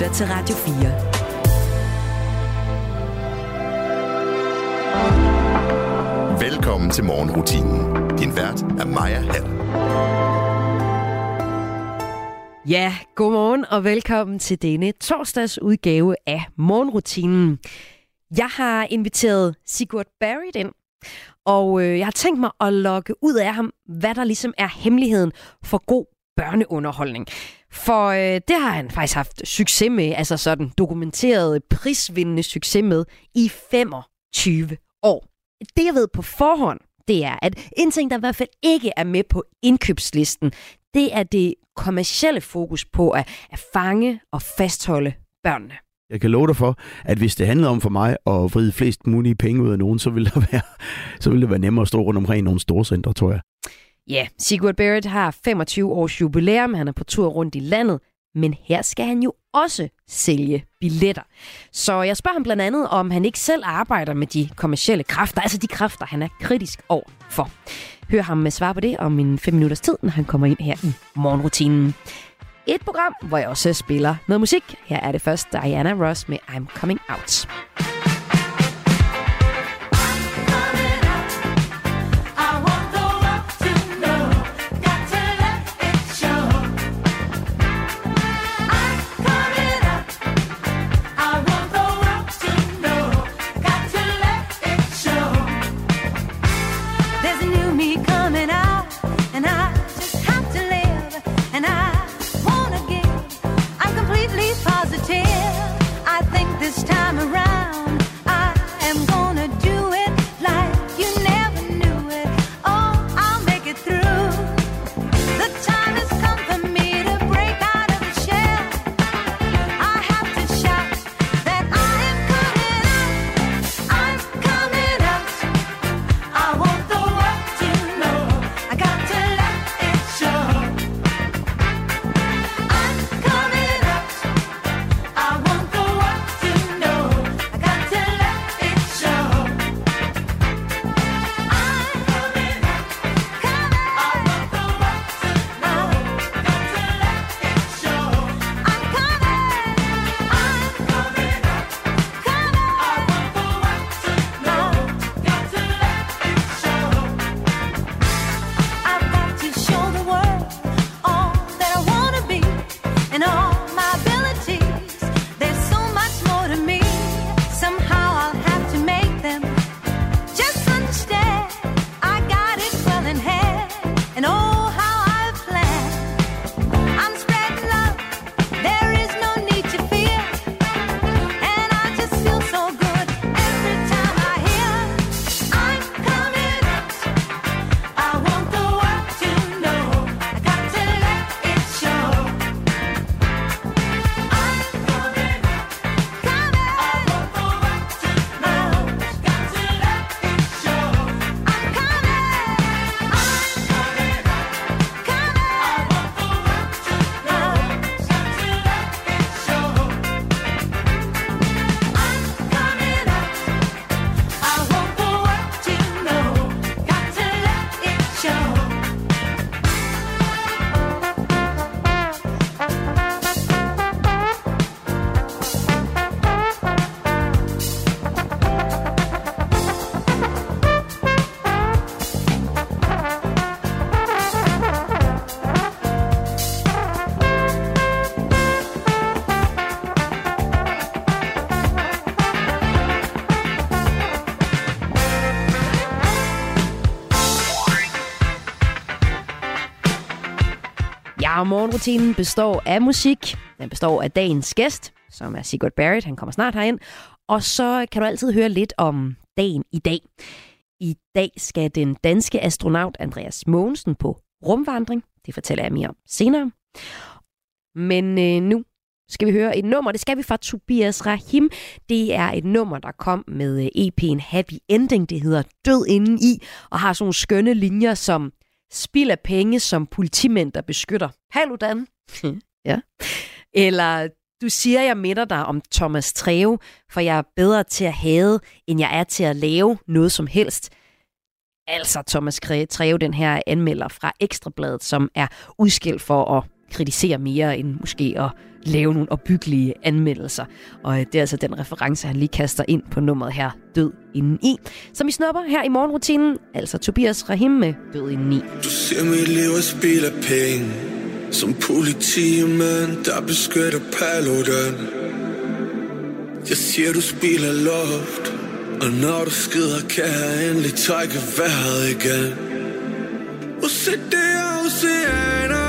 lytter til Radio 4. Velkommen til morgenrutinen. Din vært er Maja Hall. Ja, godmorgen og velkommen til denne torsdags udgave af morgenrutinen. Jeg har inviteret Sigurd Barrett ind, og øh, jeg har tænkt mig at lokke ud af ham, hvad der ligesom er hemmeligheden for god børneunderholdning. For øh, det har han faktisk haft succes med, altså sådan dokumenteret prisvindende succes med i 25 år. Det jeg ved på forhånd, det er, at en ting, der i hvert fald ikke er med på indkøbslisten, det er det kommercielle fokus på at, at fange og fastholde børnene. Jeg kan love dig for, at hvis det handlede om for mig at vride flest mulige penge ud af nogen, så ville, der være, så ville det være nemmere at stå rundt omkring i nogle store centre, tror jeg. Ja, Sigurd Barrett har 25 års jubilæum. Han er på tur rundt i landet. Men her skal han jo også sælge billetter. Så jeg spørger ham blandt andet, om han ikke selv arbejder med de kommercielle kræfter, altså de kræfter, han er kritisk over for. Hør ham med svar på det om en 5 minutters tid, når han kommer ind her i morgenrutinen. Et program, hvor jeg også spiller noget musik. Her er det først Diana Ross med I'm Coming Out. Og morgenrutinen består af musik. Den består af dagens gæst, som er Sigurd Barrett. Han kommer snart herind. Og så kan du altid høre lidt om dagen i dag. I dag skal den danske astronaut Andreas Mogensen på rumvandring. Det fortæller jeg mere om senere. Men øh, nu skal vi høre et nummer. Det skal vi fra Tobias Rahim. Det er et nummer, der kom med øh, EP'en Happy Ending. Det hedder Død inden i, og har sådan nogle skønne linjer som spild af penge som politimænd, der beskytter Dan. ja. Eller du siger, jeg minder dig om Thomas Treve, for jeg er bedre til at have, end jeg er til at lave noget som helst. Altså Thomas Treve, den her anmelder fra Ekstrabladet, som er udskilt for at kritisere mere end måske at lave nogle opbyggelige anmeldelser. Og øh, det er altså den reference, han lige kaster ind på nummeret her, Død inden i, som vi snupper her i morgenrutinen, altså Tobias Rahim med Død inden i. Du ser mit liv og spiller penge. Som politimand, der beskytter Paludan. Jeg siger, du spiller loft, Og når du skider, kan jeg endelig trække vejret igen. Og se det oceaner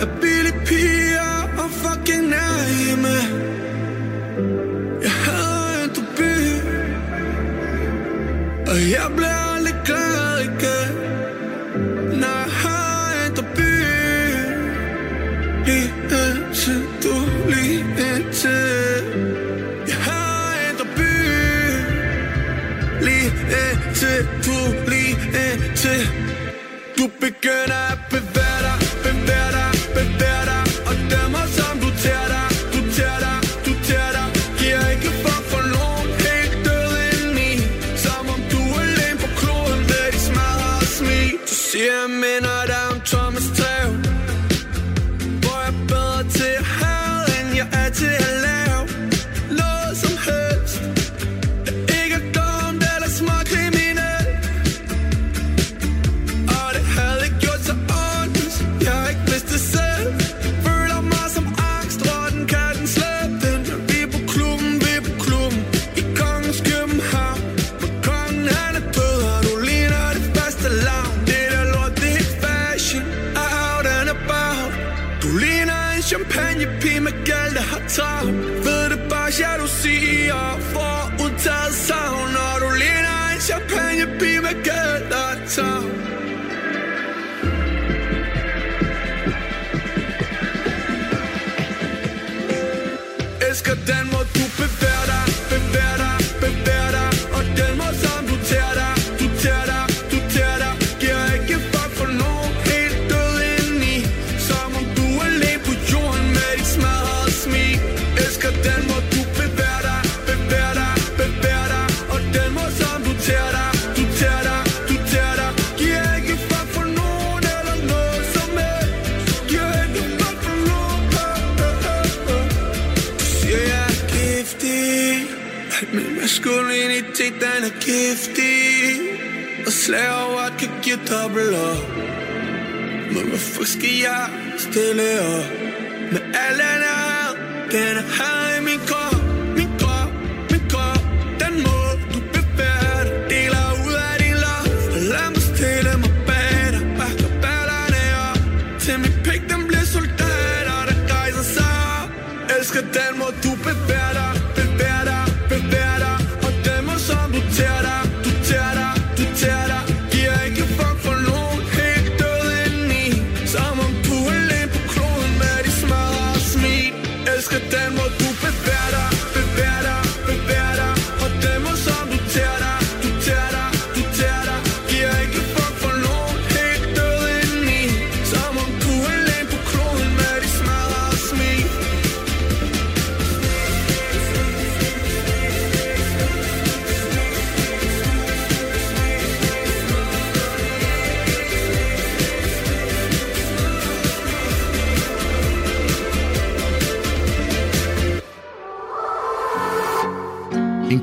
af billige piger og fucking nærhjemme Jeg hader en by Og jeg bliver aldrig glad igen Når jeg har en by Lige indtil du lige indtil Jeg har en by Lige indtil du lige indtil Du begynder at again. Giftig Og slaver at kan give dobbelt op. Men hvorfor skal jeg stille op Med alle den Den er her i min krop Min krop, min krop. Den måde du bevæger dig Deler ud af din loft. Og lad mig stille mig bag dig Bakker ballerne op. Til min pik den bliver rejser sig op. Elsker den måde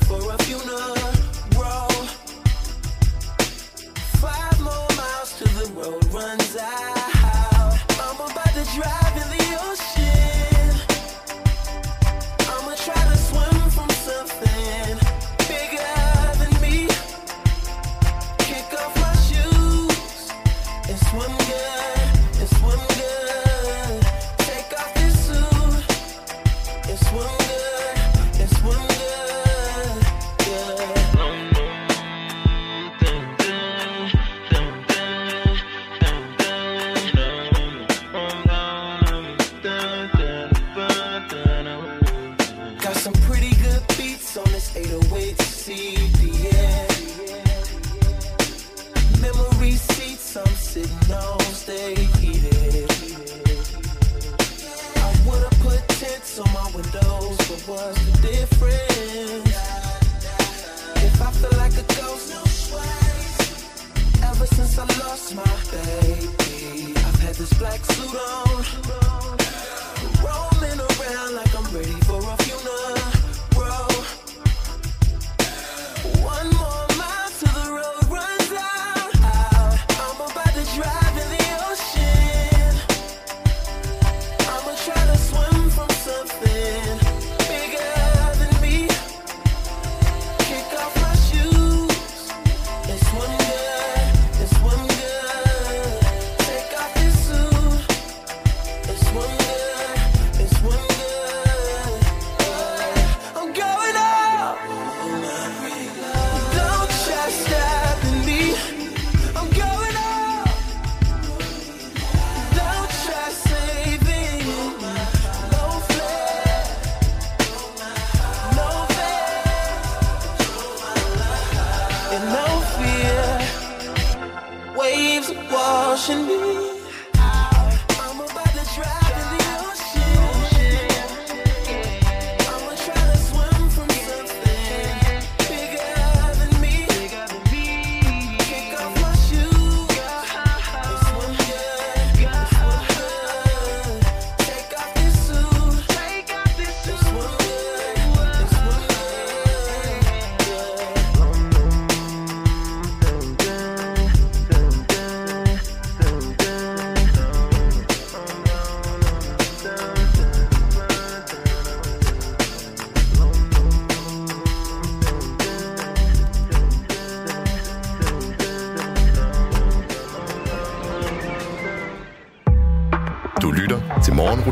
For a funeral. Five more miles till the road runs out.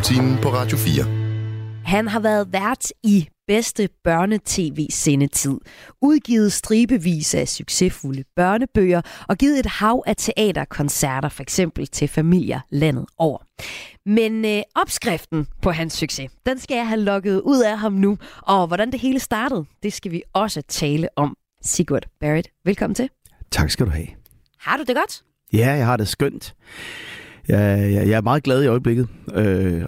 Morgenrutinen på Radio 4. Han har været vært i bedste børnetv-sendetid, udgivet stribevis af succesfulde børnebøger og givet et hav af teaterkoncerter, for eksempel til familier landet over. Men øh, opskriften på hans succes, den skal jeg have lukket ud af ham nu, og hvordan det hele startede, det skal vi også tale om. Sigurd Barrett, velkommen til. Tak skal du have. Har du det godt? Ja, jeg har det skønt. Jeg, jeg, jeg er meget glad i øjeblikket, øh,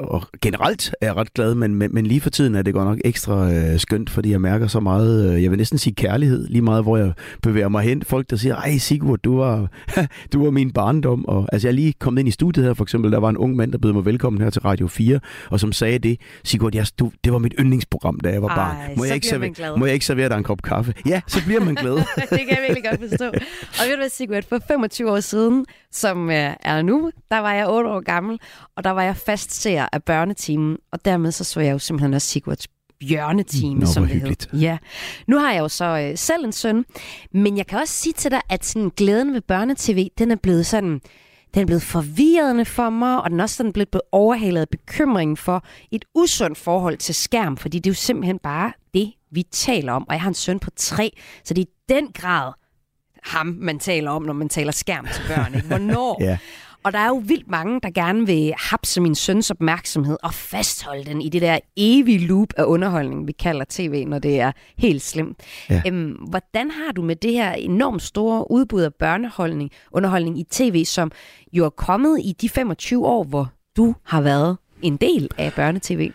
og generelt er jeg ret glad, men, men, men lige for tiden er det godt nok ekstra øh, skønt, fordi jeg mærker så meget, øh, jeg vil næsten sige kærlighed, lige meget hvor jeg bevæger mig hen. Folk, der siger, ej Sigurd, du var, du var min barndom. Og, altså jeg er lige kommet ind i studiet her, for eksempel, der var en ung mand, der bød mig velkommen her til Radio 4, og som sagde det, Sigurd, jeg, du, det var mit yndlingsprogram, da jeg var Ej, barn. Må jeg, ikke servere, må jeg ikke servere dig en kop kaffe? Ja, så bliver man glad. det kan jeg virkelig godt forstå. Og ved du hvad, Sigurd, for 25 år siden, som øh, er nu, der var jeg 8 år gammel, og der var jeg fast seer af børnetimen, og dermed så så jeg jo simpelthen også Sigurds bjørnetime, Nå, som det hyggeligt. hed. Ja. Nu har jeg jo så øh, selv en søn, men jeg kan også sige til dig, at sådan, glæden ved børnetv, den er blevet sådan, den er blevet forvirrende for mig, og den er også sådan blevet blevet overhalet af bekymringen for et usundt forhold til skærm, fordi det er jo simpelthen bare det, vi taler om. Og jeg har en søn på tre, så det er i den grad ham, man taler om, når man taler skærm til børn. Ikke? Hvornår? Ja. Og der er jo vildt mange, der gerne vil hapse min søns opmærksomhed og fastholde den i det der evige loop af underholdning, vi kalder tv, når det er helt slemt. Ja. Øhm, hvordan har du med det her enormt store udbud af børneholdning, underholdning i tv, som jo er kommet i de 25 år, hvor du har været en del af børnetv?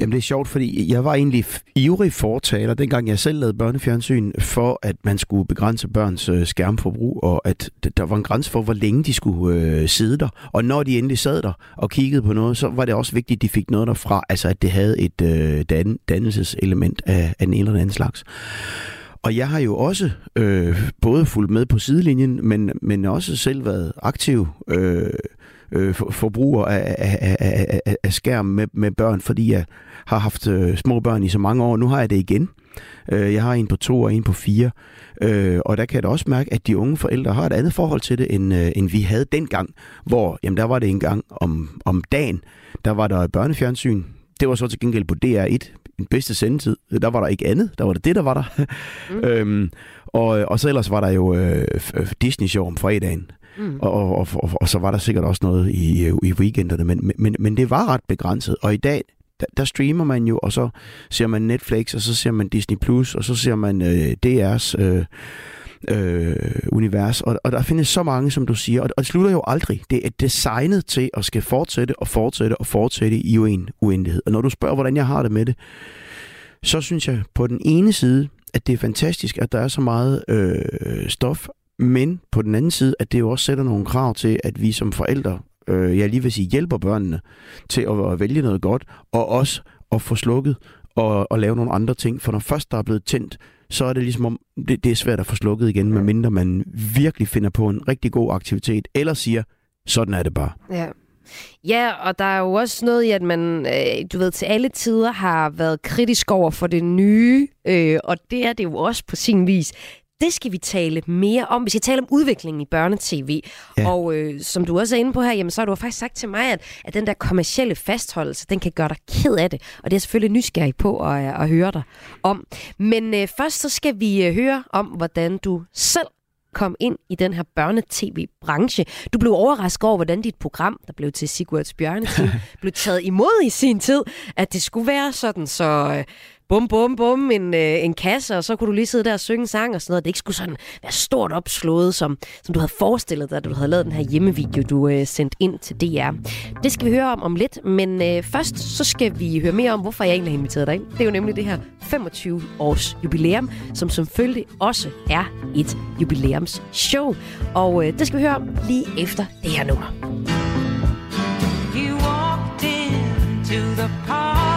Jamen det er sjovt, fordi jeg var egentlig ivrig fortaler, dengang jeg selv lavede børnefjernsyn, for at man skulle begrænse børns øh, skærmforbrug, og at der var en grænse for, hvor længe de skulle øh, sidde der. Og når de endelig sad der og kiggede på noget, så var det også vigtigt, at de fik noget derfra, altså at det havde et øh, dan- dannelseselement af, af den ene eller den anden slags. Og jeg har jo også øh, både fulgt med på sidelinjen, men, men også selv været aktiv øh, øh, for- forbruger af, af, af, af, af- af skærm med, med børn, fordi jeg har haft øh, små børn i så mange år. Nu har jeg det igen. Øh, jeg har en på to og en på fire. Øh, og der kan jeg da også mærke, at de unge forældre har et andet forhold til det, end, øh, end vi havde dengang, hvor jamen, der var det en gang om, om dagen. Der var der børnefjernsyn. Det var så til gengæld på DR1, den bedste sendetid. Der var der ikke andet. Der var det det, der var der. Mm. øhm, og, og så ellers var der jo øh, Disney-show om fredagen. Mm. Og, og, og, og, og så var der sikkert også noget i, i weekenderne, men, men, men det var ret begrænset. Og i dag, der, der streamer man jo, og så ser man Netflix, og så ser man Disney+, Plus, og så ser man øh, DR's øh, øh, univers. Og, og der findes så mange, som du siger, og, og det slutter jo aldrig. Det er designet til at skal fortsætte og fortsætte og fortsætte i en uendelighed. Og når du spørger, hvordan jeg har det med det, så synes jeg på den ene side, at det er fantastisk, at der er så meget øh, stof, men på den anden side, at det jo også sætter nogle krav til, at vi som forældre, øh, jeg lige vil sige, hjælper børnene til at, at vælge noget godt, og også at få slukket og, og lave nogle andre ting. For når først der er blevet tændt, så er det ligesom om, det, det er svært at få slukket igen, medmindre man virkelig finder på en rigtig god aktivitet, eller siger, sådan er det bare. Ja. Ja, og der er jo også noget i, at man, øh, du ved, til alle tider har været kritisk over for det nye, øh, og det er det jo også på sin vis. Det skal vi tale mere om. Vi skal tale om udviklingen i børnetv. Ja. Og øh, som du også er inde på her, jamen, så har du faktisk sagt til mig, at, at den der kommercielle fastholdelse, den kan gøre dig ked af det. Og det er selvfølgelig nysgerrig på at, øh, at høre dig om. Men øh, først så skal vi øh, høre om, hvordan du selv kom ind i den her børnetv-branche. Du blev overrasket over, hvordan dit program, der blev til Sigurds Bjørneteam, blev taget imod i sin tid, at det skulle være sådan, så øh, bum, bum, bum, en, øh, en kasse, og så kunne du lige sidde der og synge en sang og sådan noget. Det ikke skulle sådan være stort opslået, som, som du havde forestillet dig, da du havde lavet den her hjemmevideo, du øh, sendte ind til DR. Det skal vi høre om om lidt, men øh, først så skal vi høre mere om, hvorfor jeg egentlig har inviteret dig ind. Det er jo nemlig det her 25-års jubilæum, som selvfølgelig også er et jubilæumsshow. Og øh, det skal vi høre om lige efter det her nummer. You walked into the park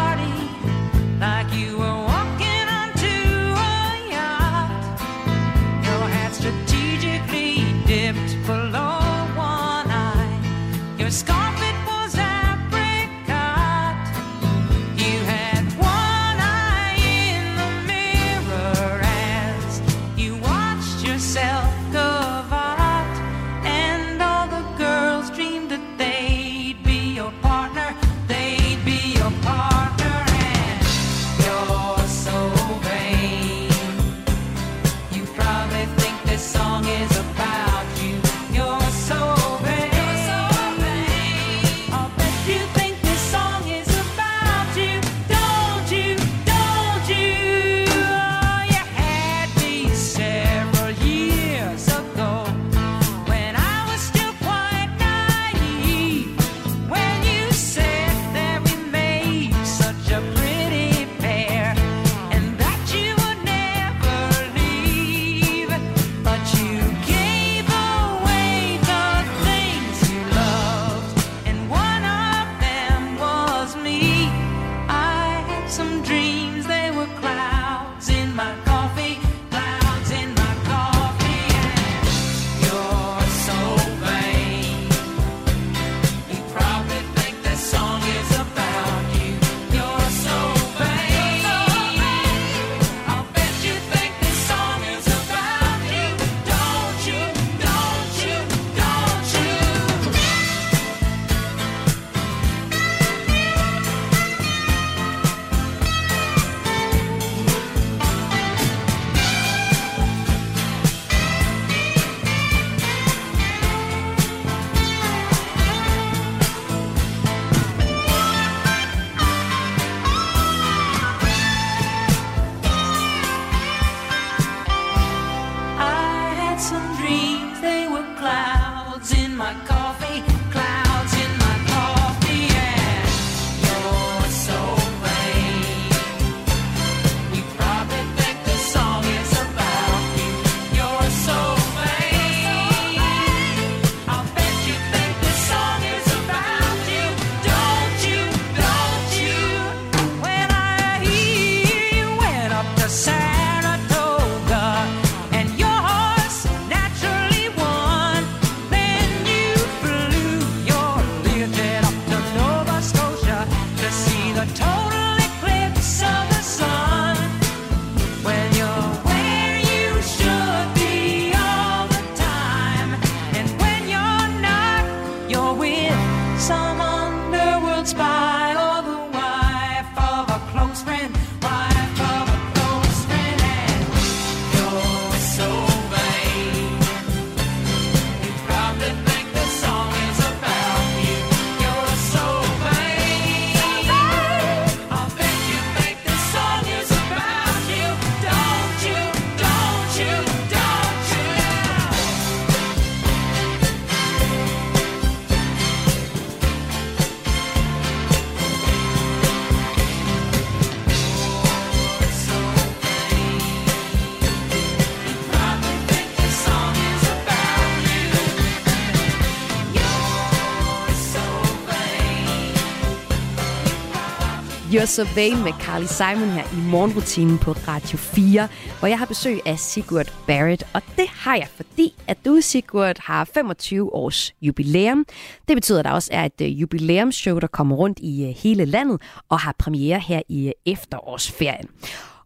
Survey med Carly Simon her i morgenrutinen på Radio 4, hvor jeg har besøg af Sigurd Barrett. Og det har jeg, fordi at du, Sigurd, har 25 års jubilæum. Det betyder, at der også er et øh, jubilæumsshow, der kommer rundt i øh, hele landet og har premiere her i øh, efterårsferien.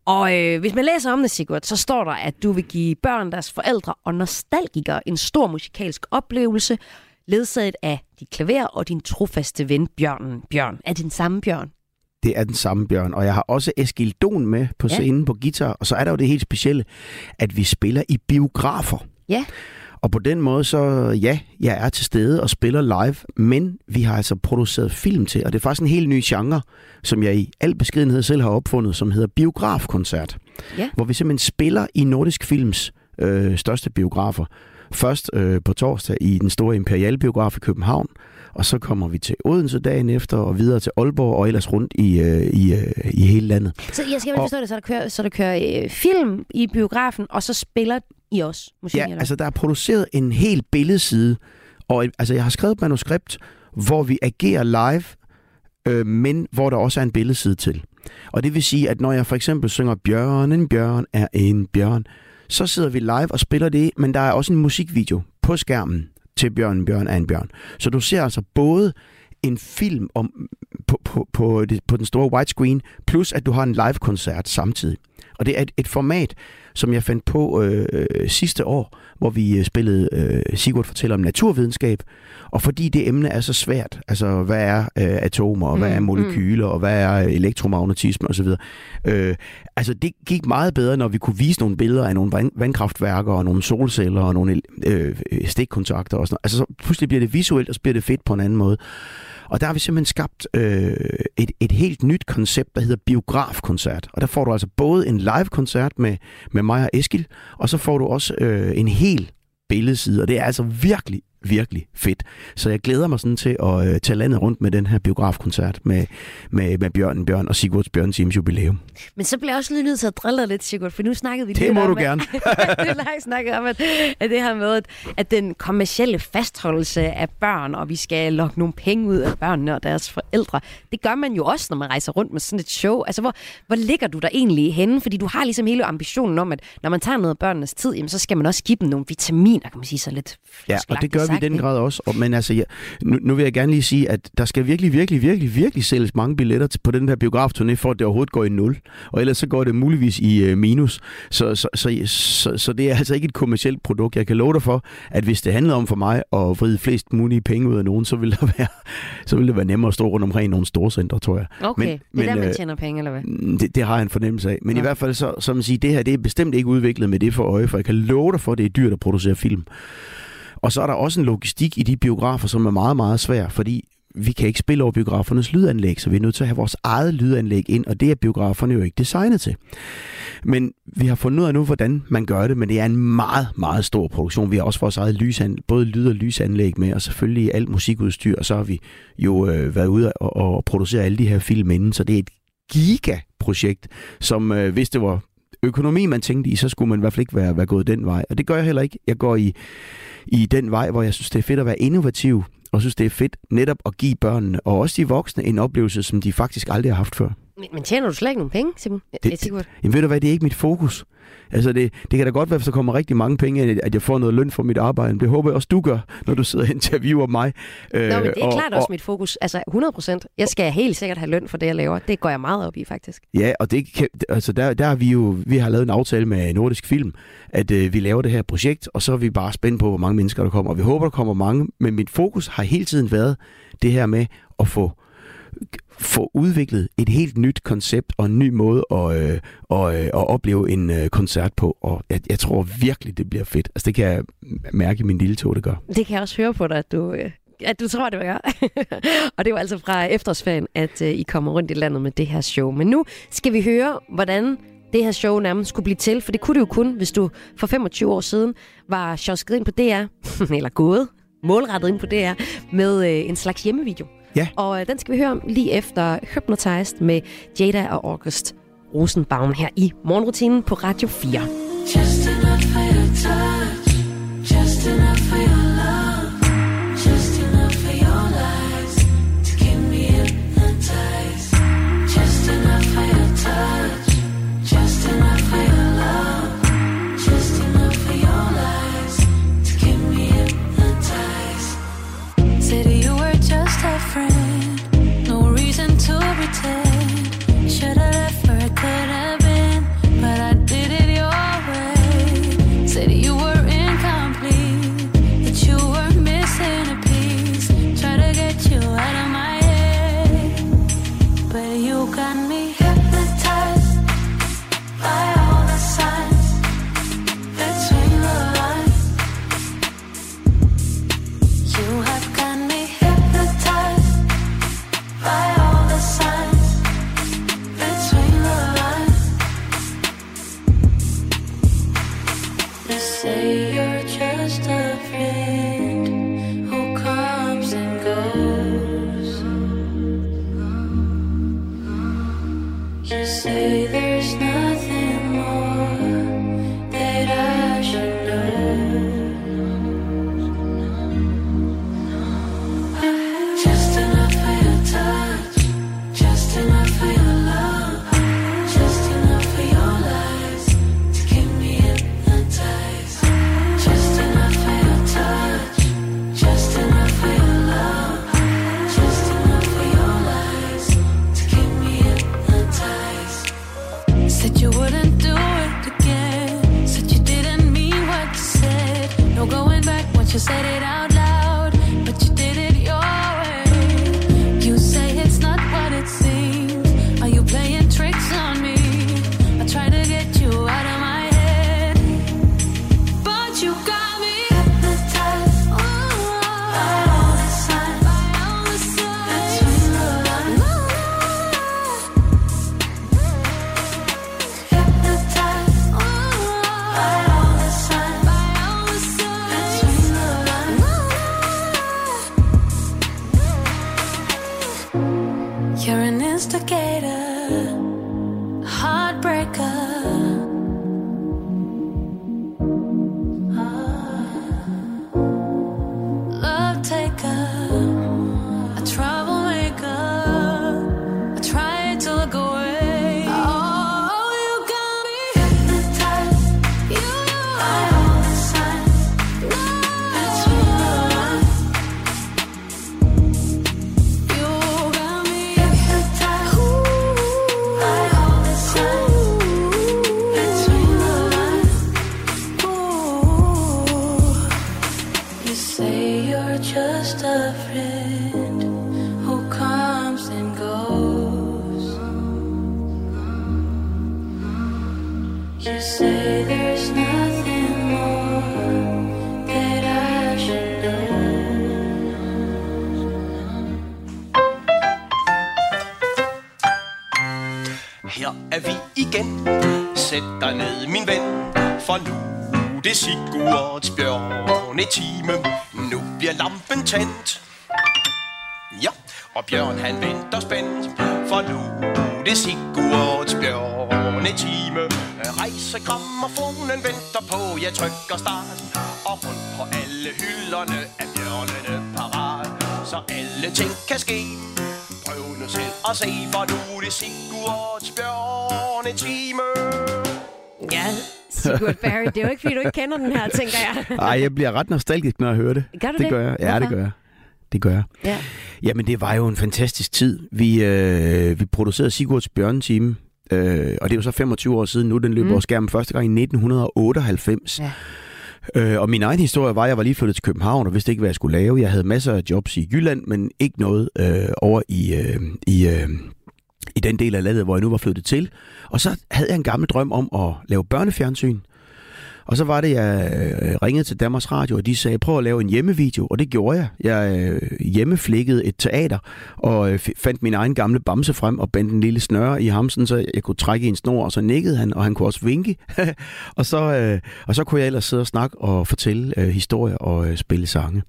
Og øh, hvis man læser om det, Sigurd, så står der, at du vil give børn, deres forældre og nostalgikere en stor musikalsk oplevelse, ledsaget af dit klaver og din trofaste ven, Bjørnen Bjørn. Er det den samme Bjørn? Det er den samme, Bjørn. Og jeg har også Eskil Don med på Ja. scenen på guitar. Og så er der jo det helt specielle, at vi spiller i biografer. Ja. Og på den måde, så ja, jeg er til stede og spiller live, men vi har altså produceret film til, og det er faktisk en helt ny genre, som jeg i al beskedenhed selv har opfundet, som hedder biografkoncert. Ja. Hvor vi simpelthen spiller i Nordisk Films øh, største biografer. Først øh, på torsdag i den store Imperial Biograf i København, og så kommer vi til Odense dagen efter, og videre til Aalborg, og ellers rundt i, øh, i, øh, i hele landet. Så jeg skal vel forstå det, så der kører, så der kører øh, film i biografen, og så spiller I også musik? Ja, eller? altså der er produceret en hel billedside, og altså jeg har skrevet et manuskript, hvor vi agerer live, øh, men hvor der også er en billedside til. Og det vil sige, at når jeg for eksempel synger Bjørnen, bjørn er en bjørn, så sidder vi live og spiller det, men der er også en musikvideo på skærmen til Bjørn bjørn er en bjørn. Så du ser altså både en film om, på, på, på, på den store widescreen, plus at du har en live-koncert samtidig. Og det er et, et format, som jeg fandt på øh, sidste år, hvor vi øh, spillede øh, Sigurd fortæller om naturvidenskab. Og fordi det emne er så svært, altså hvad er øh, atomer, og hvad Mm, er molekyler, og hvad er elektromagnetisme osv. Øh, altså det gik meget bedre, når vi kunne vise nogle billeder af nogle vand- vandkraftværker, og nogle solceller, og nogle øh, stikkontakter og sådan noget. Altså så pludselig bliver det visuelt, og så bliver det fedt på en anden måde. Og der har vi simpelthen skabt øh, et, et helt nyt koncept, der hedder biografkoncert. Og der får du altså både en live-koncert med, med mig og Eskil, og så får du også øh, en hel billedside, og det er altså virkelig, virkelig fedt. Så jeg glæder mig sådan til at øh, tage landet rundt med den her biografkoncert med, med, med Bjørnen Bjørn og Sigurds Bjørn Teams jubilæum. Men så bliver jeg også lige nødt til at drille dig lidt, Sigurd, for nu snakkede vi Det lidt må om, du at- gerne. det langt snakket om, at, at det her med, at, at den kommercielle fastholdelse af børn, og vi skal lokke nogle penge ud af børnene og deres forældre, det gør man jo også, når man rejser rundt med sådan et show. Altså, hvor, hvor ligger du der egentlig henne? Fordi du har ligesom hele ambitionen om, at når man tager noget af børnenes tid, jamen, så skal man også give dem nogle vitaminer, kan man sige så lidt Ja, og det gør vi i den grad også. Og, men altså, ja, nu, nu vil jeg gerne lige sige, at der skal virkelig, virkelig, virkelig, virkelig sælges mange billetter til, på den her biografturné, for at det overhovedet går i nul. Og ellers så går det muligvis i øh, minus. Så, så, så, så, så det er altså ikke et kommercielt produkt. Jeg kan love dig for, at hvis det handlede om for mig at vride flest mulige penge ud af nogen, så ville, der være, så ville det være nemmere at stå rundt omkring i nogle store centre, tror jeg. Okay, Men- det er der, men, man øh, tjener penge, eller hvad? Mm, Det, det har jeg en fornemmelse af. Men Ja. i hvert fald, så, som man siger, det her det er bestemt ikke udviklet med det for øje, for jeg kan love dig for, at det er dyrt at producere film. Og så er der også en logistik i de biografer, som er meget, meget svær, fordi vi kan ikke spille over biografernes lydanlæg, så vi er nødt til at have vores eget lydanlæg ind, og det er biograferne jo ikke designet til. Men vi har fundet ud af nu, hvordan man gør det, men det er en meget, meget stor produktion. Vi har også vores eget lysan, både lyd- og lysanlæg med, og selvfølgelig alt musikudstyr, og så har vi jo øh, været ude og, og producere alle de her film inden, så det er et gigaprojekt, som øh, hvis det var økonomi, man tænkte i, så skulle man i hvert fald ikke være, være gået den vej. Og det gør jeg heller ikke. Jeg går i, i den vej, hvor jeg synes, det er fedt at være innovativ, og synes, det er fedt netop at give børnene, og også de voksne, en oplevelse, som de faktisk aldrig har haft før. Men, men tjener du slet ikke nogen penge, Simon? Det- Det? Jamen ved du hvad, det er ikke mit fokus. Altså det, det kan da godt være, hvis der kommer rigtig mange penge, at- jeg får noget løn for mit arbejde. Det håber jeg også, du gør, når du sidder og interviewer mig. Nå, men det er Øh, og- klart også og- mit fokus. Altså 100 procent. Jeg skal helt sikkert have løn for det, jeg laver. Det går jeg meget op i, faktisk. Ja, og det kan, altså der, der har vi jo vi har lavet en aftale med Nordisk Film, at øh, vi laver det her projekt, og så er vi bare spændt på, hvor mange mennesker der kommer. Og vi håber, der kommer mange, men mit fokus har hele tiden været det her med at få få udviklet et helt nyt koncept og en ny måde at, øh, at, øh, at opleve en øh, koncert på. Og jeg, jeg tror virkelig, det bliver fedt. Altså det kan jeg mærke i min lille tog, det gør. Det kan jeg også høre på dig, at du, øh, at du tror, det vil gøre. og det var altså fra efterårsferien, at øh, I kommer rundt i landet med det her show. Men nu skal vi høre, hvordan det her show nærmest skulle blive til. For det kunne det jo kun, hvis du for 25 år siden var sjosket ind på DR, eller gået målrettet ind på DR, med øh, en slags hjemmevideo. Ja. Og øh, den skal vi høre om lige efter Hypnotized med Jada og August Rosenbaum her i morgenrutinen på Radio 4. tændt. Ja, og Bjørn han venter spændt. For nu det Sigurds bjørnetime. Rejse gramofonen venter på, jeg trykker start. Og rundt på alle hylderne er bjørnene parat. Så alle ting kan ske. Prøv nu selv at se, for nu det Sigurds bjørnetime. Sigurd Barry, det er jo ikke, fordi du ikke kender den her, tænker jeg. Ej, jeg bliver ret nostalgisk, når jeg hører det. Gør du det? det? gør jeg. Ja, Hvorfor? det gør jeg. Det gør jeg. Ja. Jamen, det var jo en fantastisk tid. Vi, øh, vi producerede Sigurds Bjørnetime, øh, og det er jo så 25 år siden nu. Den løb mm. over skærmen første gang i 1998. Ja. Øh, og min egen historie var, at jeg var lige flyttet til København og vidste ikke, hvad jeg skulle lave. Jeg havde masser af jobs i Jylland, men ikke noget øh, over i, øh, i, øh, i den del af landet, hvor jeg nu var flyttet til. Og så havde jeg en gammel drøm om at lave børnefjernsyn. Og så var det, jeg øh, ringede til Danmarks Radio, og de sagde, prøv at lave en hjemmevideo, og det gjorde jeg. Jeg øh, hjemmeflikkede et teater, og øh, fandt min egen gamle bamse frem, og bandt en lille snøre i hamsen, så jeg kunne trække i en snor, og så nikkede han, og han kunne også vinke. og, så, og så kunne jeg ellers sidde og snakke og fortælle historier og spille sange.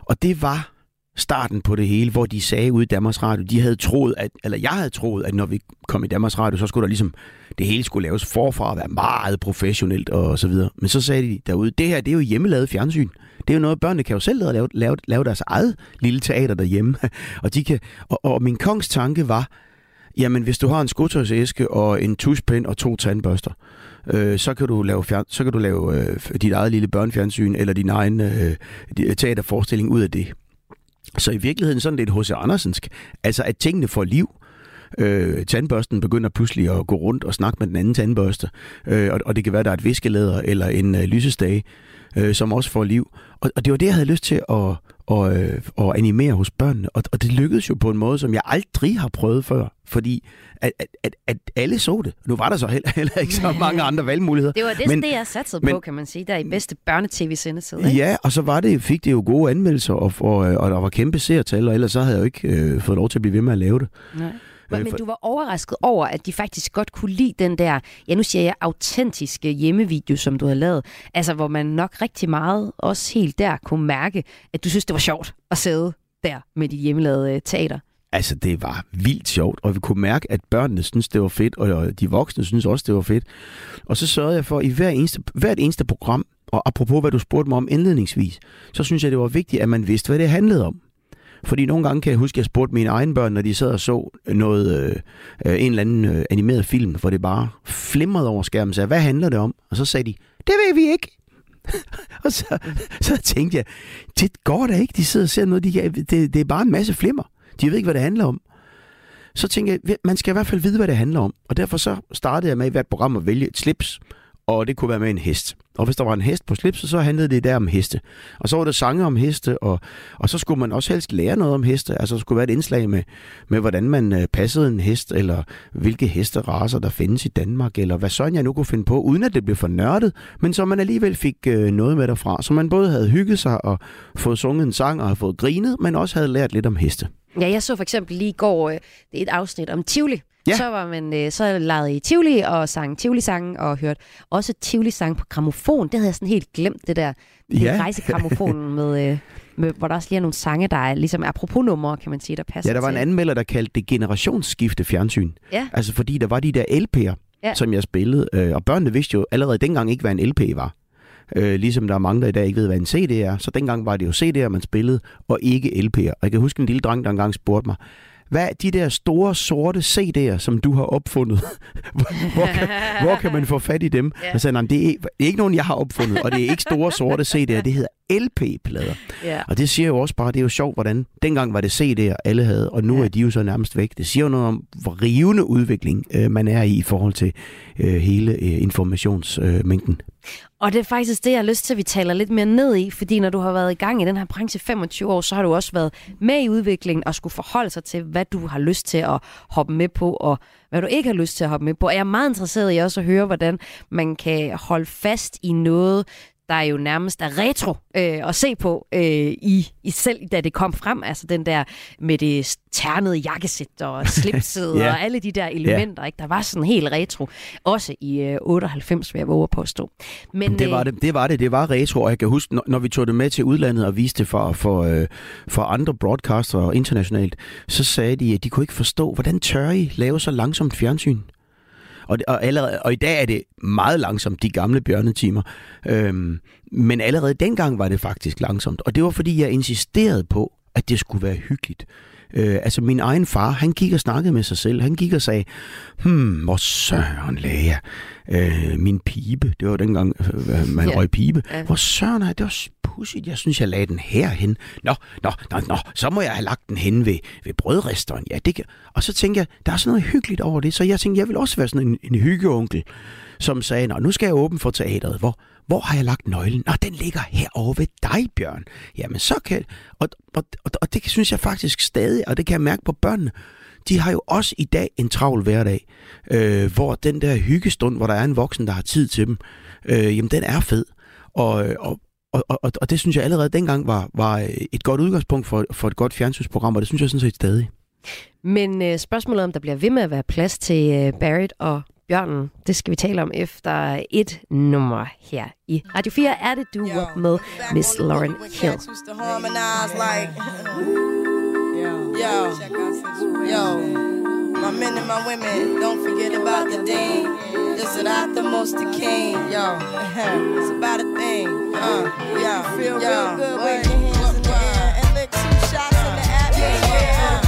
Og det var starten på det hele, hvor de sagde ude i Danmarks Radio, de havde troet, at, eller jeg havde troet, at når vi kom i Danmarks Radio, så skulle der ligesom, det hele skulle laves forfra og være meget professionelt og så videre. Men så sagde de derude, det her, det er jo hjemmelavet fjernsyn. Det er jo noget, børnene kan jo selv lave, lave, lave deres eget lille teater derhjemme. og, de kan, og, og min kongs tanke var, jamen hvis du har en skotøjsæske og en tuschpen og to tandbørster, øh, så kan du lave, fjern, så kan du lave øh, dit eget lille børnefjernsyn eller din egen øh, teaterforestilling ud af det. Så i virkeligheden sådan lidt H.C. Andersensk. Altså at tingene får liv. Øh, tandbørsten begynder pludselig at gå rundt og snakke med den anden tandbørste. Øh, og, og det kan være, der er et viskelæder eller en øh, lysestage, øh, som også får liv. Og, og det var det, jeg havde lyst til at, og, øh, at animere hos børnene. Og, og det lykkedes jo på en måde, som jeg aldrig har prøvet før. Fordi at, at, at, alle så det. Nu var der så heller, heller ikke så mange andre valgmuligheder. Det var det, men, det jeg satsede men- på, kan man sige, der i bedste børnetv-sendetid. ikke? Ja, og så var det, fik det jo gode anmeldelser, og, og, og der var kæmpe seertal, og ellers så havde jeg jo ikke øh, fået lov til at blive ved med at lave det. Nej. Men, men du var overrasket over, at de faktisk godt kunne lide den der, ja nu siger jeg, autentiske hjemmevideo, som du havde lavet. Altså, hvor man nok rigtig meget, også helt der, kunne mærke, at du synes, det var sjovt at sidde der med dit hjemmelavede øh, teater. Altså, det var vildt sjovt, og vi kunne mærke, at børnene synes det var fedt, og de voksne synes også, det var fedt. Og så sørgede jeg for, i hver eneste, hvert eneste program, og apropos hvad du spurgte mig om indledningsvis, så synes jeg, det var vigtigt, at man vidste, hvad det handlede om. Fordi nogle gange kan jeg huske, at jeg spurgte mine egne børn, når de sad og så noget, øh, øh, en eller anden øh, animeret film, hvor det bare flimrede over skærmen, sagde, hvad handler det om? Og så sagde de, det ved vi ikke. og så, så tænkte jeg, det går da ikke, de sidder og ser noget, de det, det er bare en masse flimmer. De ved ikke, hvad det handler om. Så tænkte jeg, man skal i hvert fald vide, hvad det handler om. Og derfor så startede jeg med i hvert program at vælge et slips, og det kunne være med en hest. Og hvis der var en hest på slipset, så handlede det der om heste. Og så var der sange om heste, og, og så skulle man også helst lære noget om heste. Altså der skulle være et indslag med, med hvordan man øh, passede en hest, eller hvilke hesteraser der findes i Danmark, eller hvad sådan jeg nu kunne finde på, uden at det blev for nørdet, men så man alligevel fik øh, noget med derfra. Så man både havde hygget sig og fået sunget en sang og havde fået grinet, men også havde lært lidt om heste. Ja, jeg så for eksempel lige i går øh, det er et afsnit om Tivoli. Ja. Så var man øh, så lejet i Tivoli og sang Tivoli-sange og hørte også Tivoli-sange på gramofon. Det havde jeg sådan helt glemt, det der Ja. ja. rejsegramofonen med, øh, med, hvor der også lige er nogle sange, der er ligesom apropos numre, kan man sige, der passer Ja, der var en til. anmelder, der kaldte det generationsskifte fjernsyn. Ja. Altså fordi der var de der LP'er, ja. som jeg spillede, øh, og børnene vidste jo allerede dengang ikke, hvad en LP var. Øh, ligesom der er mange, der i dag ikke ved, hvad en CD er. Så dengang var det jo CD'er, man spillede, og ikke LP'er. Og jeg kan huske en lille dreng, der engang spurgte mig, hvad er de der store sorte CD'er, som du har opfundet? hvor, kan, hvor kan man få fat i dem? Ja. Jeg sagde, "Nej, men det er, det er ikke nogen, jeg har opfundet, og det er ikke store sorte CD'er, det hedder LP-plader. Ja. Og det siger jo også bare, det er jo sjovt, hvordan dengang var det CD'er, alle havde, og nu ja. er de jo så nærmest væk. Det siger jo noget om, hvor rivende udvikling øh, man er i i forhold til øh, hele øh, informationsmængden. Og det er faktisk det, jeg har lyst til, at vi taler lidt mere ned i, fordi når du har været i gang i den her branche i 25 år, så har du også været med i udviklingen og skulle forholde sig til, hvad du har lyst til at hoppe med på, og hvad du ikke har lyst til at hoppe med på. Og jeg er meget interesseret i også at høre, hvordan man kan holde fast i noget, der jo nærmest er retro øh, at se på, øh, i, i selv da det kom frem. Altså den der med det ternede jakkesæt og slipset Ja. og alle de der elementer. Ikke? Der var sådan helt retro. Også i øh, 98, vil jeg våge at påstå. Men, Det var øh, det, det var det, det var retro, og jeg kan huske, når, når vi tog det med til udlandet og viste det for, for, øh, for andre broadcaster internationalt, så sagde de, at de kunne ikke forstå, hvordan tør I lave så langsomt fjernsyn? Og, og, allerede, og i dag er det meget langsomt, de gamle bjørnetimer. Øhm, men allerede dengang var det faktisk langsomt. Og det var, fordi jeg insisterede på, at det skulle være hyggeligt. Øh, altså min egen far, han gik og snakkede med sig selv. Han gik og sagde, hmm, hvor søren lagde jeg øh, min pibe. Det var dengang, øh, man Ja. røg pibe. Ja. Hvor søren er det var pudsigt. Jeg synes, jeg lagde den herhen. Nå, nå, nå, nå, så må jeg have lagt den hen ved, ved brødresteren. Ja, det kan. Og så tænkte jeg, der er sådan noget hyggeligt over det. Så jeg tænkte, jeg vil også være sådan en, en hyggeonkel, som sagde, Nå, nu skal jeg åbne for teatret. Hvor, hvor har jeg lagt nøglen? Nå, den ligger herovre ved dig, Bjørn. Jamen, så kan... Og, og, og, og det synes jeg faktisk stadig, og det kan jeg mærke på børnene. De har jo også i dag en travl hverdag, øh, hvor den der hyggestund, hvor der er en voksen, der har tid til dem, øh, jamen den er fed. Og, og, og, og, og det synes jeg allerede dengang var, var øh, et godt udgangspunkt for, for et godt fjernsynsprogram, og det synes jeg sådan set stadig. Men øh, spørgsmålet om, der bliver ved med at være plads til øh, Barrett og Bjørnen, det skal vi tale om efter et nummer her i Radio 4. Er det du Wop med Miss Lauren Hill. yo, yo, my men and my women, don't forget about the dean. This is not the most the king, yo. it's about a thing, uh, yo, feel yo, real good. Wave your hands in the air and lick two shots in the atmosphere.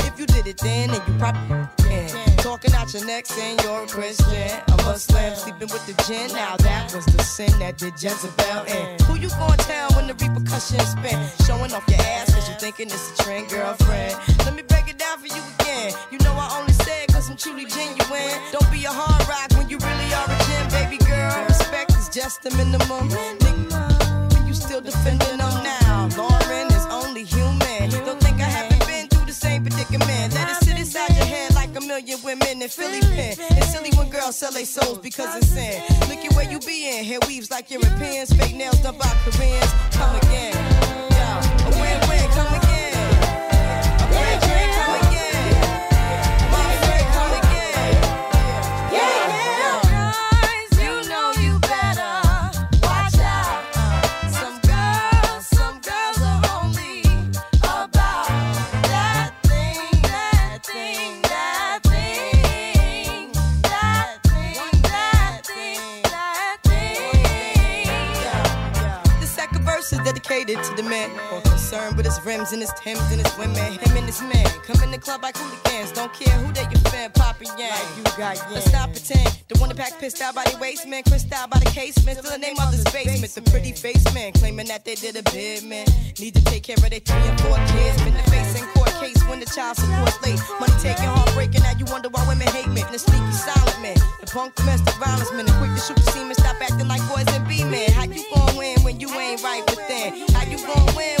If you did it then, then you probably can. Talking out your neck saying you're a Christian. A Muslim sleeping with the gin. Now that was the sin that did Jezebel in. Who you gonna tell when the repercussions spin? Showing off your ass cause you thinking it's a trend, girlfriend. Let me break it down for you again. You know I only say it cause I'm truly genuine. Don't be a hard rock when you really are a gem, baby girl. Respect is just the minimum. Nigga, you still defending them now. Lauren the same. Let it sit inside your head like a million women in Philly pen. It's silly when girls sell their souls because it's sin. Look at where you be in. Hair weaves like Europeans, fake nails done by Koreans. Come again. Yeah, a win-win. Come again. Concerned with his rims and his Timbs and his women. Him and his man come in the club like hooligans. Don't care who they your fan, poppin' yang. you got Let's stop pretend. The one that pack pissed out by the waist man, crissed out by the casement. Still the name of this basement. The pretty face man claiming that they did a bid man. Need to take care of their three and four kids. Been the face in court case when the child support late. Money taking, heartbreaking. Now you wonder why women hate men. The sneaky silent man, the punk domestic violence man, the quick to shoot the semen. Stop acting like boys and be men. How you gon' win when you ain't right within? How you gon' win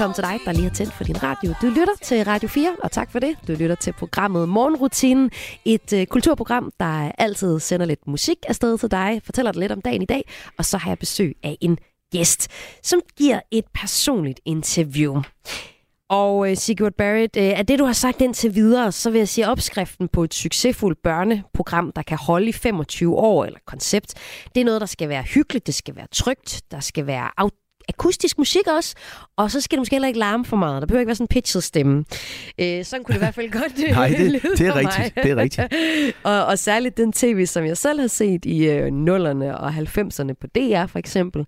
Velkommen til dig, der lige har tændt for din radio. Du lytter til Radio 4, og tak for det. Du lytter til programmet Morgenrutinen. Et øh, kulturprogram, der altid sender lidt musik afsted til dig, fortæller dig lidt om dagen i dag, og så har jeg besøg af en gæst, som giver et personligt interview. Og øh, Sigurd Barrett, øh, af det du har sagt indtil videre, så vil jeg sige opskriften på et succesfuldt børneprogram, der kan holde i 25 år, eller koncept, det er noget, der skal være hyggeligt, det skal være trygt, der skal være akustisk musik også, og så skal det måske heller ikke larme for meget. Der behøver ikke være sådan en pitchet stemme. Øh, sådan kunne det i hvert fald godt Nej, det- lyde det er rigtigt. mig. Det er rigtigt. og, og særligt den tv, som jeg selv har set i øh, 0'erne og 90'erne på DR for eksempel.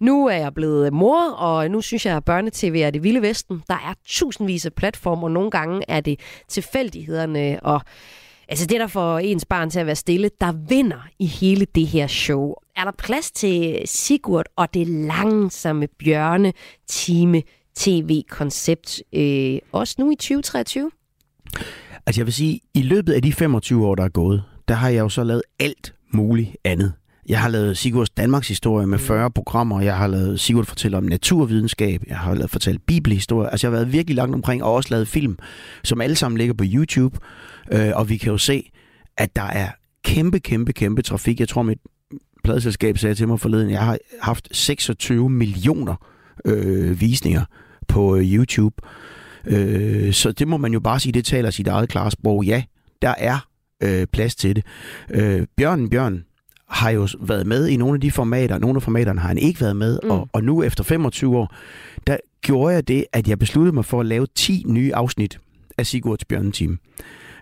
Nu er jeg blevet mor, og nu synes jeg, at børnetv er det vilde vesten. Der er tusindvis af platformer, og nogle gange er det tilfældighederne og Altså det, der får ens barn til at være stille, der vinder i hele det her show. Er der plads til Sigurd og det langsomme bjørne time tv-koncept, øh, også nu i 2023? Altså jeg vil sige, i løbet af de 25 år, der er gået, der har jeg jo så lavet alt muligt andet. Jeg har lavet Sigurds Danmarks historie med 40 programmer. Jeg har lavet Sigurd fortæller om naturvidenskab. Jeg har lavet fortalt bibelhistorie. Altså jeg har været virkelig langt omkring og også lavet film, som alle sammen ligger på YouTube. Øh, og vi kan jo se, at der er kæmpe, kæmpe, kæmpe trafik. Jeg tror, mit pladeselskab sagde til mig forleden, jeg har haft 26 millioner øh, visninger på øh, YouTube. Øh, så det må man jo bare sige, det taler sit eget klare sprog. Ja, der er øh, plads til det. Øh, Bjørn Bjørn har jo været med i nogle af de formater. Nogle af formaterne har han ikke været med. Mm. Og, og nu efter 25 år, der gjorde jeg det, at jeg besluttede mig for at lave 10 nye afsnit af Sigurds Bjørneteam.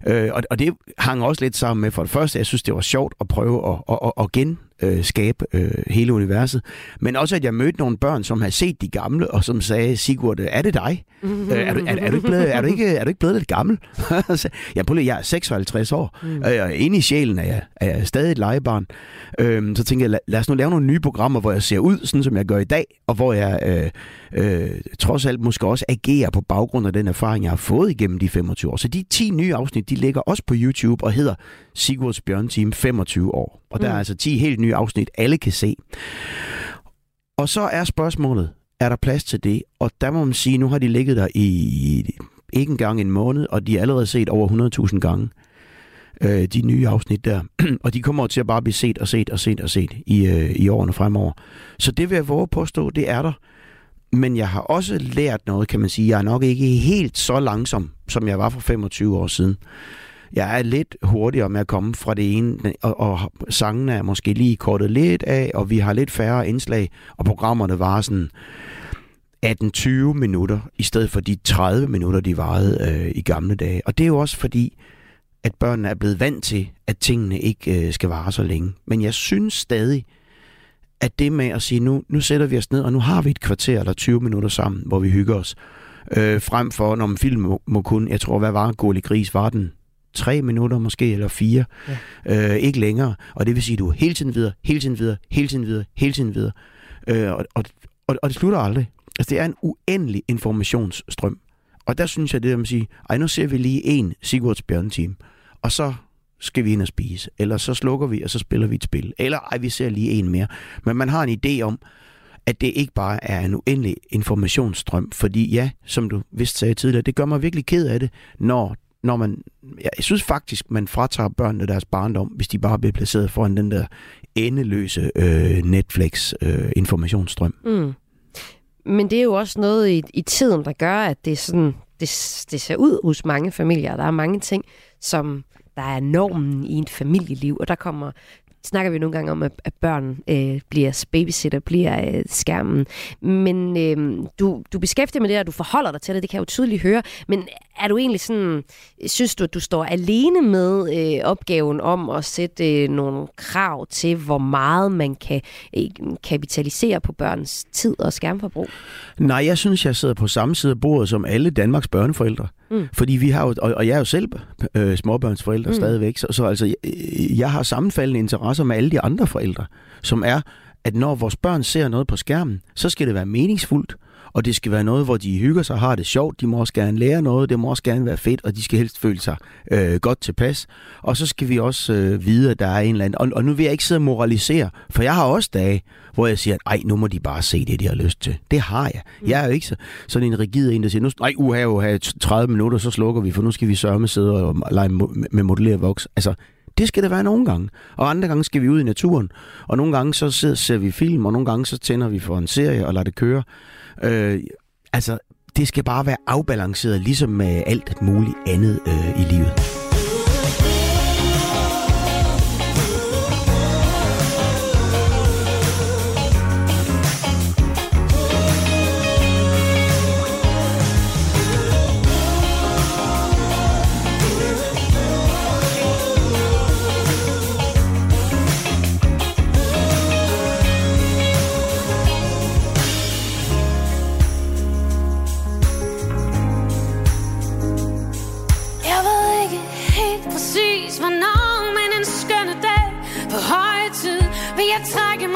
Øh, og, og det hang også lidt sammen med, for det første, jeg synes, det var sjovt at prøve at, at, at, at genskabe øh, hele universet. Men også, at jeg mødte nogle børn, som havde set de gamle, og som sagde, Sigurd, er det dig? Øh, er, du, er, er, du ikke blevet, er, du ikke, er du ikke blevet lidt gammel? jeg, prøv lige, jeg er 56 år, mm. og inde i sjælen er jeg, er jeg stadig et legebarn. Øh, så tænkte jeg, lad, lad os nu lave nogle nye programmer, hvor jeg ser ud, sådan som jeg gør i dag, og hvor jeg øh, øh, trods alt måske også agerer på baggrund af den erfaring, jeg har fået igennem de 25 år. Så de 10 nye afsnit, de ligger også på YouTube og hedder Sigurds Bjørnteam 25 år. Og der Mm. er altså 10 helt nye nye afsnit, alle kan se. Og så er spørgsmålet, er der plads til det? Og der må man sige, nu har de ligget der i ikke engang en måned, og de er allerede set over 100.000 gange. Øh, de nye afsnit der. og de kommer til at bare blive set og set og set og set i, øh, i årene fremover. Så det vil jeg våge påstå, det er der. Men jeg har også lært noget, kan man sige. Jeg er nok ikke helt så langsom, som jeg var for 25 år siden. Jeg er lidt hurtigere med at komme fra det ene, og, og sangene er måske lige kortet lidt af, og vi har lidt færre indslag, og programmerne var sådan 18-20 minutter, i stedet for de 30 minutter, de varede øh, i gamle dage. Og det er jo også fordi, at børnene er blevet vant til, at tingene ikke øh, skal vare så længe. Men jeg synes stadig, at det med at sige, nu, nu sætter vi os ned, og nu har vi et kvarter eller 20 minutter sammen, hvor vi hygger os. Øh, frem for, når en film må, må kun, jeg tror, hvad var Gurli Gris, var den tre minutter måske, eller fire. Ja. Øh, ikke længere. Og det vil sige, at du er hele tiden videre, hele tiden videre, hele tiden videre, hele tiden videre. Øh, og, og, og, og det slutter aldrig. Altså, det er en uendelig informationsstrøm. Og der synes jeg, det er at sige, ej, nu ser vi lige en Sigurds bjørnetime, og så skal vi ind og spise. Eller så slukker vi, og så spiller vi et spil. Eller ej, vi ser lige en mere. Men man har en idé om, at det ikke bare er en uendelig informationsstrøm. Fordi ja, som du vist sagde tidligere, det gør mig virkelig ked af det, når, når man... Jeg synes faktisk, man fratager børnene deres barndom, hvis de bare bliver placeret foran den der endeløse øh, Netflix-informationsstrøm. Øh, mm. Men det er jo også noget i, i tiden, der gør, at det, er sådan, det, det ser ud hos mange familier. Der er mange ting, som der er normen i et familieliv, og der kommer snakker vi nogle gange om, at, at børn øh, bliver babysitter, bliver øh, skærmen. Men øh, du, du beskæftiger med det, og du forholder dig til det, det kan jeg jo tydeligt høre. Men er du egentlig sådan, synes du, at du står alene med øh, opgaven om at sætte øh, nogle krav til, hvor meget man kan øh, kapitalisere på børns tid og skærmforbrug? Nej, jeg synes, jeg sidder på samme side af bordet som alle Danmarks børneforældre. Mm. Fordi vi har jo, og, og jeg er jo selv øh, småbørnsforældre mm. stadigvæk, så, så altså, jeg, jeg har sammenfaldende interesser med alle de andre forældre, som er, at når vores børn ser noget på skærmen, så skal det være meningsfuldt, og det skal være noget, hvor de hygger sig og har det sjovt. De må også gerne lære noget, det må også gerne være fedt, og de skal helst føle sig øh, godt tilpas. Og så skal vi også øh, vide, at der er en eller anden... Og, og nu vil jeg ikke sidde og moralisere, for jeg har også dage, hvor jeg siger, at ej, nu må de bare se det, de har lyst til. Det har jeg. Jeg er jo ikke så, sådan en rigid en, der siger, nu, nej, uha, uha, 30 minutter, så slukker vi, for nu skal vi sørge med sidde og lege med modellere voks. Altså, det skal det være nogle gange. Og andre gange skal vi ud i naturen. Og nogle gange så ser vi film, og nogle gange så tænder vi for en serie og lader det køre. Øh, altså, det skal bare være afbalanceret, ligesom med alt muligt andet øh, i livet.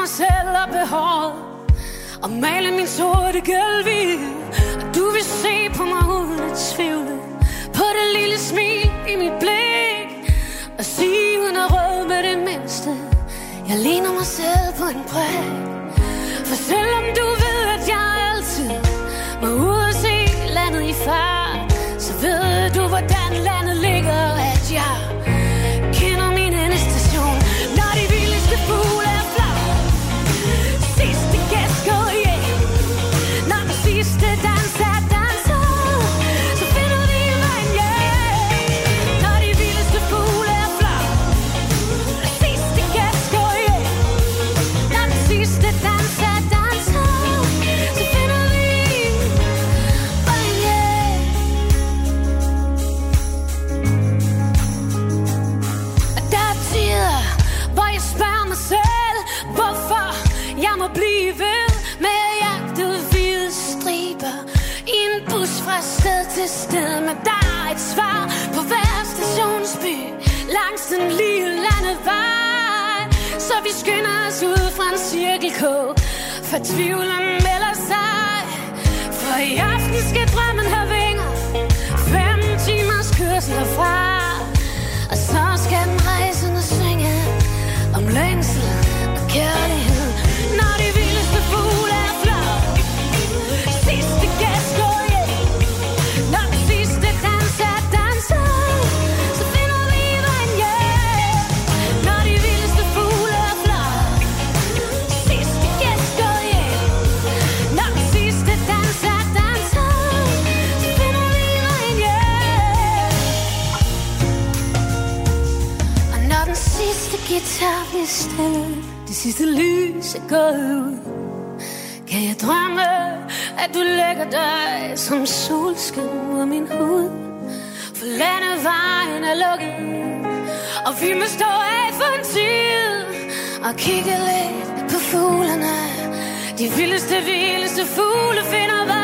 Mig selv op i og male min sorte gulv hvid. Og du vil se på mig uden at tvivle på det lille smil i mit blik og sige uden at røde med det mindste. Jeg ligner mig selv på en prik. For selvom du ved, at jeg altid må ud og se landet i far så ved du, hvordan landet ligger, at jeg Og kigge lidt på fuglene. De vildeste, vildeste fugle finder vej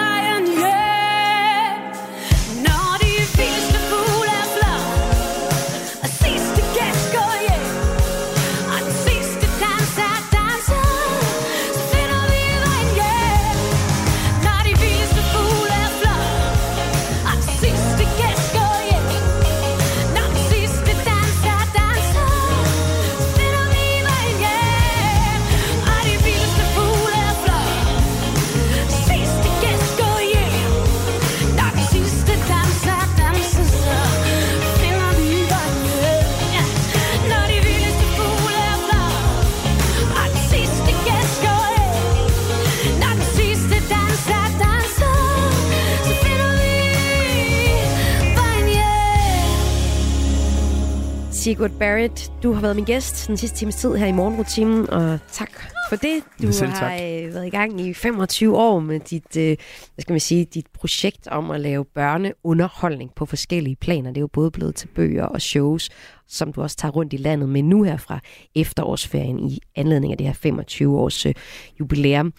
Sigurd Barrett, du har været min gæst den sidste times tid her i morgenrutinen, og tak for det. Du Selv har tak. øh, været i gang i 25 år med dit, øh, hvad skal man sige, dit projekt om at lave børneunderholdning på forskellige planer. Det er jo både blevet til bøger og shows, som du også tager rundt i landet med nu her fra efterårsferien i anledning af det her 25 års øh, jubilæum.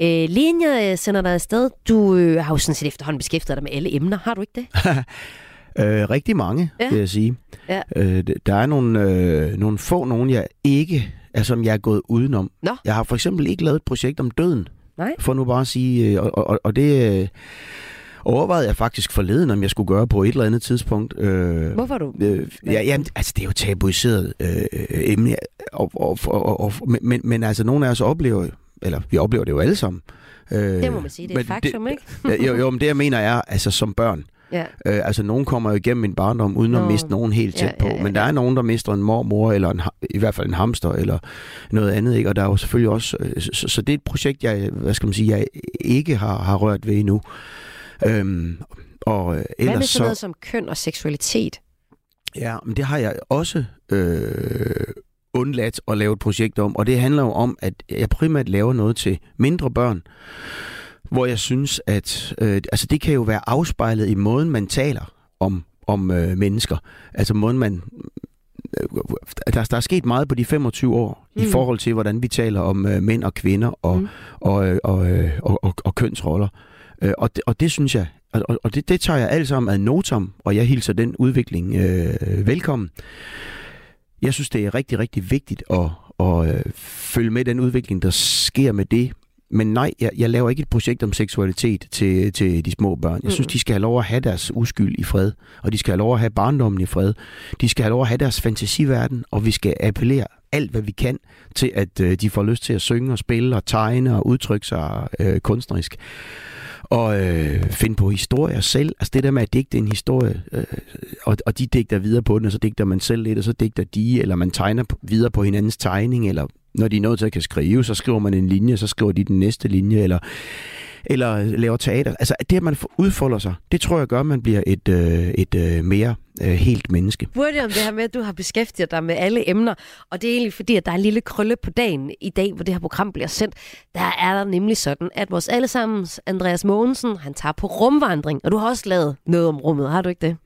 Øh, øh, sender dig afsted, du øh, har jo sådan set efterhånden beskæftiget dig med alle emner, har du ikke det? Øh, rigtig mange, Ja. vil jeg sige. Ja. Øh, der er nogle, øh, nogle få, nogen jeg ikke, altså som jeg er gået udenom. Nå. Jeg har for eksempel ikke lavet et projekt om døden. Nej. For nu bare at sige, øh, og, og, og det øh, overvejede jeg faktisk forleden, om jeg skulle gøre på et eller andet tidspunkt. Øh, Hvorfor du? Øh, ja, jamen, altså det er jo tabuiseret øh, emne, og, og, og, og, men, men, altså nogle af os oplever, eller vi oplever det jo alle sammen. Øh, Det må man sige, det er et faktum, ikke? Ja, jo, jo, men det jeg mener er, altså som børn, Ja. Øh, altså, nogen kommer jo igennem en barndom uden at Nå. miste nogen helt tæt Ja, på. ja, ja, Men der er nogen, der mister en mormor, eller en, i hvert fald en hamster, eller noget andet. Ikke? Og der er jo selvfølgelig også... øh, Så, så det er et projekt, jeg, hvad skal man sige, jeg ikke har, har rørt ved endnu. Øhm, og øh, Hvad med ellers sådan noget så... som køn og seksualitet? Ja, men det har jeg også øh, undladt at lave et projekt om. Og det handler jo om, at jeg primært laver noget til mindre børn, hvor jeg synes, at øh, altså det kan jo være afspejlet i måden, man taler om, om øh, mennesker. Altså måden, man... Øh, der, der er sket meget på de 25 år mm. i forhold til, hvordan vi taler om øh, mænd og kvinder og, mm. og, øh, og, øh, og, og, og kønsroller. Øh, og, det, og det synes jeg, og, og- og det, det tager jeg alt sammen ad notam, og jeg hilser den udvikling øh, velkommen. Jeg synes, det er rigtig, rigtig vigtigt at, at øh, følge med den udvikling, der sker med det. Men nej, jeg, jeg laver ikke et projekt om seksualitet til, til de små børn. Jeg synes, Mm. de skal have lov at have deres uskyld i fred, og de skal have lov at have barndommen i fred. De skal have lov at have deres fantasiverden, og vi skal appellere alt, hvad vi kan, til at øh, de får lyst til at synge og spille og tegne og udtrykke sig øh, kunstnerisk. Og øh, finde på historier selv. Altså det der med at digte en historie, øh, og, og de digter videre på den, og så digter man selv lidt, og så digter de, eller man tegner videre på hinandens tegning, eller når de er nået til at kan skrive, så skriver man en linje, så skriver de den næste linje, eller, eller laver teater. Altså det, at man udfolder sig, det tror jeg gør, at man bliver et, øh, et øh, mere øh, helt menneske. spurgte om det her med, at du har beskæftiget dig med alle emner, og det er egentlig fordi, at der er en lille krølle på dagen i dag, hvor det her program bliver sendt. Der er der nemlig sådan, at vores allesammens Andreas Mogensen, han tager på rumvandring, og du har også lavet noget om rummet, har du ikke det?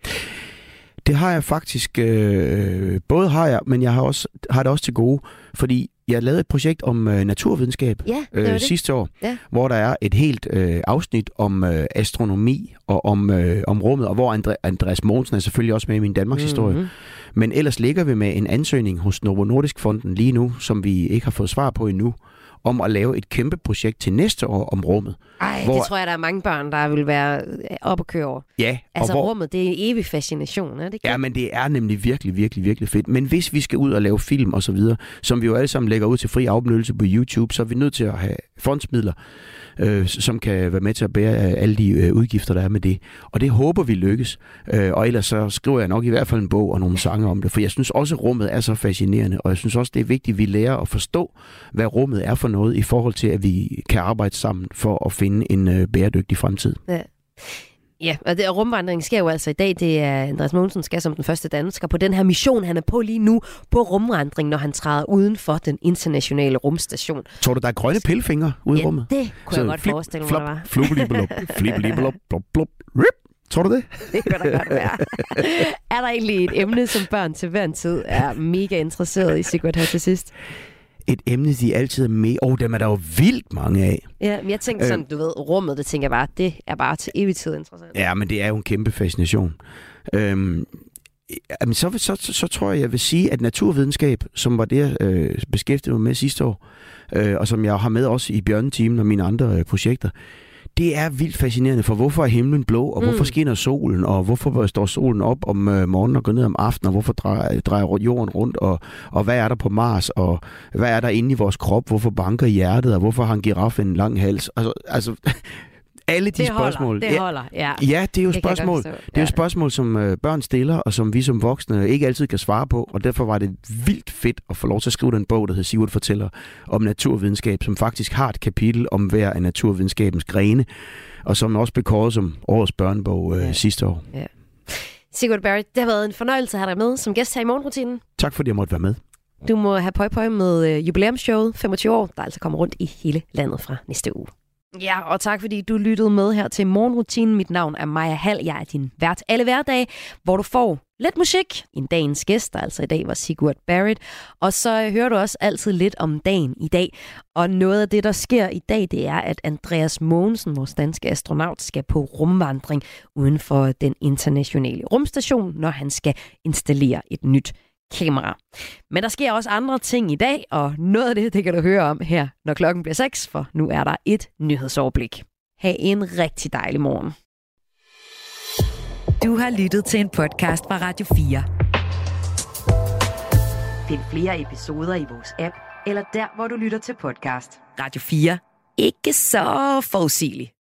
Det har jeg faktisk, øh, både har jeg, men jeg har, også, har det også til gode, fordi jeg lavede et projekt om øh, naturvidenskab Ja, det øh, det. sidste år, Ja. hvor der er et helt øh, afsnit om øh, astronomi og om, øh, om rummet, og hvor Andre, Andreas Mogensen er selvfølgelig også med i min Danmarks historie. Mhm. Men ellers ligger vi med en ansøgning hos Novo Nordisk Fonden lige nu, som vi ikke har fået svar på endnu, om at lave et kæmpe projekt til næste år om rummet. Ej, hvor, det tror jeg, der er mange børn, der vil være øh, op og køre over. Ja, Altså og hvor, rummet, det er en evig fascination, er det ikke? Ja, men det er nemlig virkelig, virkelig, virkelig fedt. Men hvis vi skal ud og lave film og så videre, som vi jo alle sammen lægger ud til fri afbenyttelse på YouTube, så er vi nødt til at have fondsmidler, øh, som kan være med til at bære øh, alle de øh, udgifter, der er med det. Og det håber vi lykkes. Øh, og ellers så skriver jeg nok i hvert fald en bog og nogle sange om det, for jeg synes også, at rummet er så fascinerende, og jeg synes også, det er vigtigt, at vi lærer at forstå, hvad rummet er for noget, i forhold til, at vi kan arbejde sammen for at finde en øh, bæredygtig fremtid. Ja. Ja, og det, og rumvandringen sker jo altså i dag. Det er Andreas Mogensen skal som den første dansker på den her mission, han er på lige nu på rumvandring, når han træder uden for den internationale rumstation. Tror du, der er grønne pillefingre ude i Ja, rummet? det kunne jeg godt forestille mig, flop, der var. Flibbelibbelop, blop, blop, rip. Tror du det? Det kan da godt være. er der egentlig et emne, som børn til hver en tid er mega interesseret i, Sigurd, her til sidst? Et emne, de altid er med. Åh, oh, dem er der jo vildt mange af. Ja, men jeg tænker sådan, du ved, rummet, det tænker jeg bare, det er bare til evig tid interessant. Ja, men det er jo en kæmpe fascination. Øhm, jamen, så, så, så, så tror jeg, jeg vil sige, at naturvidenskab, som var det, jeg øh, beskæftigede mig med sidste år, øh, og som jeg har med også i Bjørnetimen og mine andre øh, projekter, det er vildt fascinerende, for hvorfor er himlen blå, og hvorfor Mm. skinner solen, og hvorfor står solen op om øh, morgenen og går ned om aftenen, og hvorfor drejer, drejer jorden rundt, og, og hvad er der på Mars, og hvad er der inde i vores krop, hvorfor banker hjertet, og hvorfor har en giraf en lang hals? Altså, altså alle de det holder, spørgsmål. det Ja, holder, ja. Ja, det er jo Det spørgsmål. Det er jo spørgsmål, som øh, børn stiller, og som vi som voksne ikke altid kan svare på. Og derfor var det vildt fedt at få lov til at skrive den bog, der hedder Sivert fortæller om naturvidenskab, som faktisk har et kapitel om hver af naturvidenskabens grene, og som også blev kåret som årets børnebog øh, ja. sidste år. Ja. Sigurd Barrett, det har været en fornøjelse at have dig med som gæst her i morgenrutinen. Tak fordi jeg måtte være med. Du må have pøj pøj med øh, jubilæumsshowet 25 år, der altså kommer rundt i hele landet fra næste uge. Ja, og tak fordi du lyttede med her til morgenrutinen. Mit navn er Maja Hall. Jeg er din vært alle hverdage, hvor du får lidt musik. En dagens gæst, der altså i dag var Sigurd Barrett. Og så hører du også altid lidt om dagen i dag. Og noget af det, der sker i dag, det er, at Andreas Mogensen, vores danske astronaut, skal på rumvandring uden for den internationale rumstation, når han skal installere et nyt kamera. Men der sker også andre ting i dag, og noget af det, det kan du høre om her, når klokken bliver 6, for nu er der et nyhedsoverblik. Ha' en rigtig dejlig morgen. Du har lyttet til en podcast fra Radio 4. Find flere episoder i vores app, eller der, hvor du lytter til podcast. Radio 4. Ikke så forudsigeligt.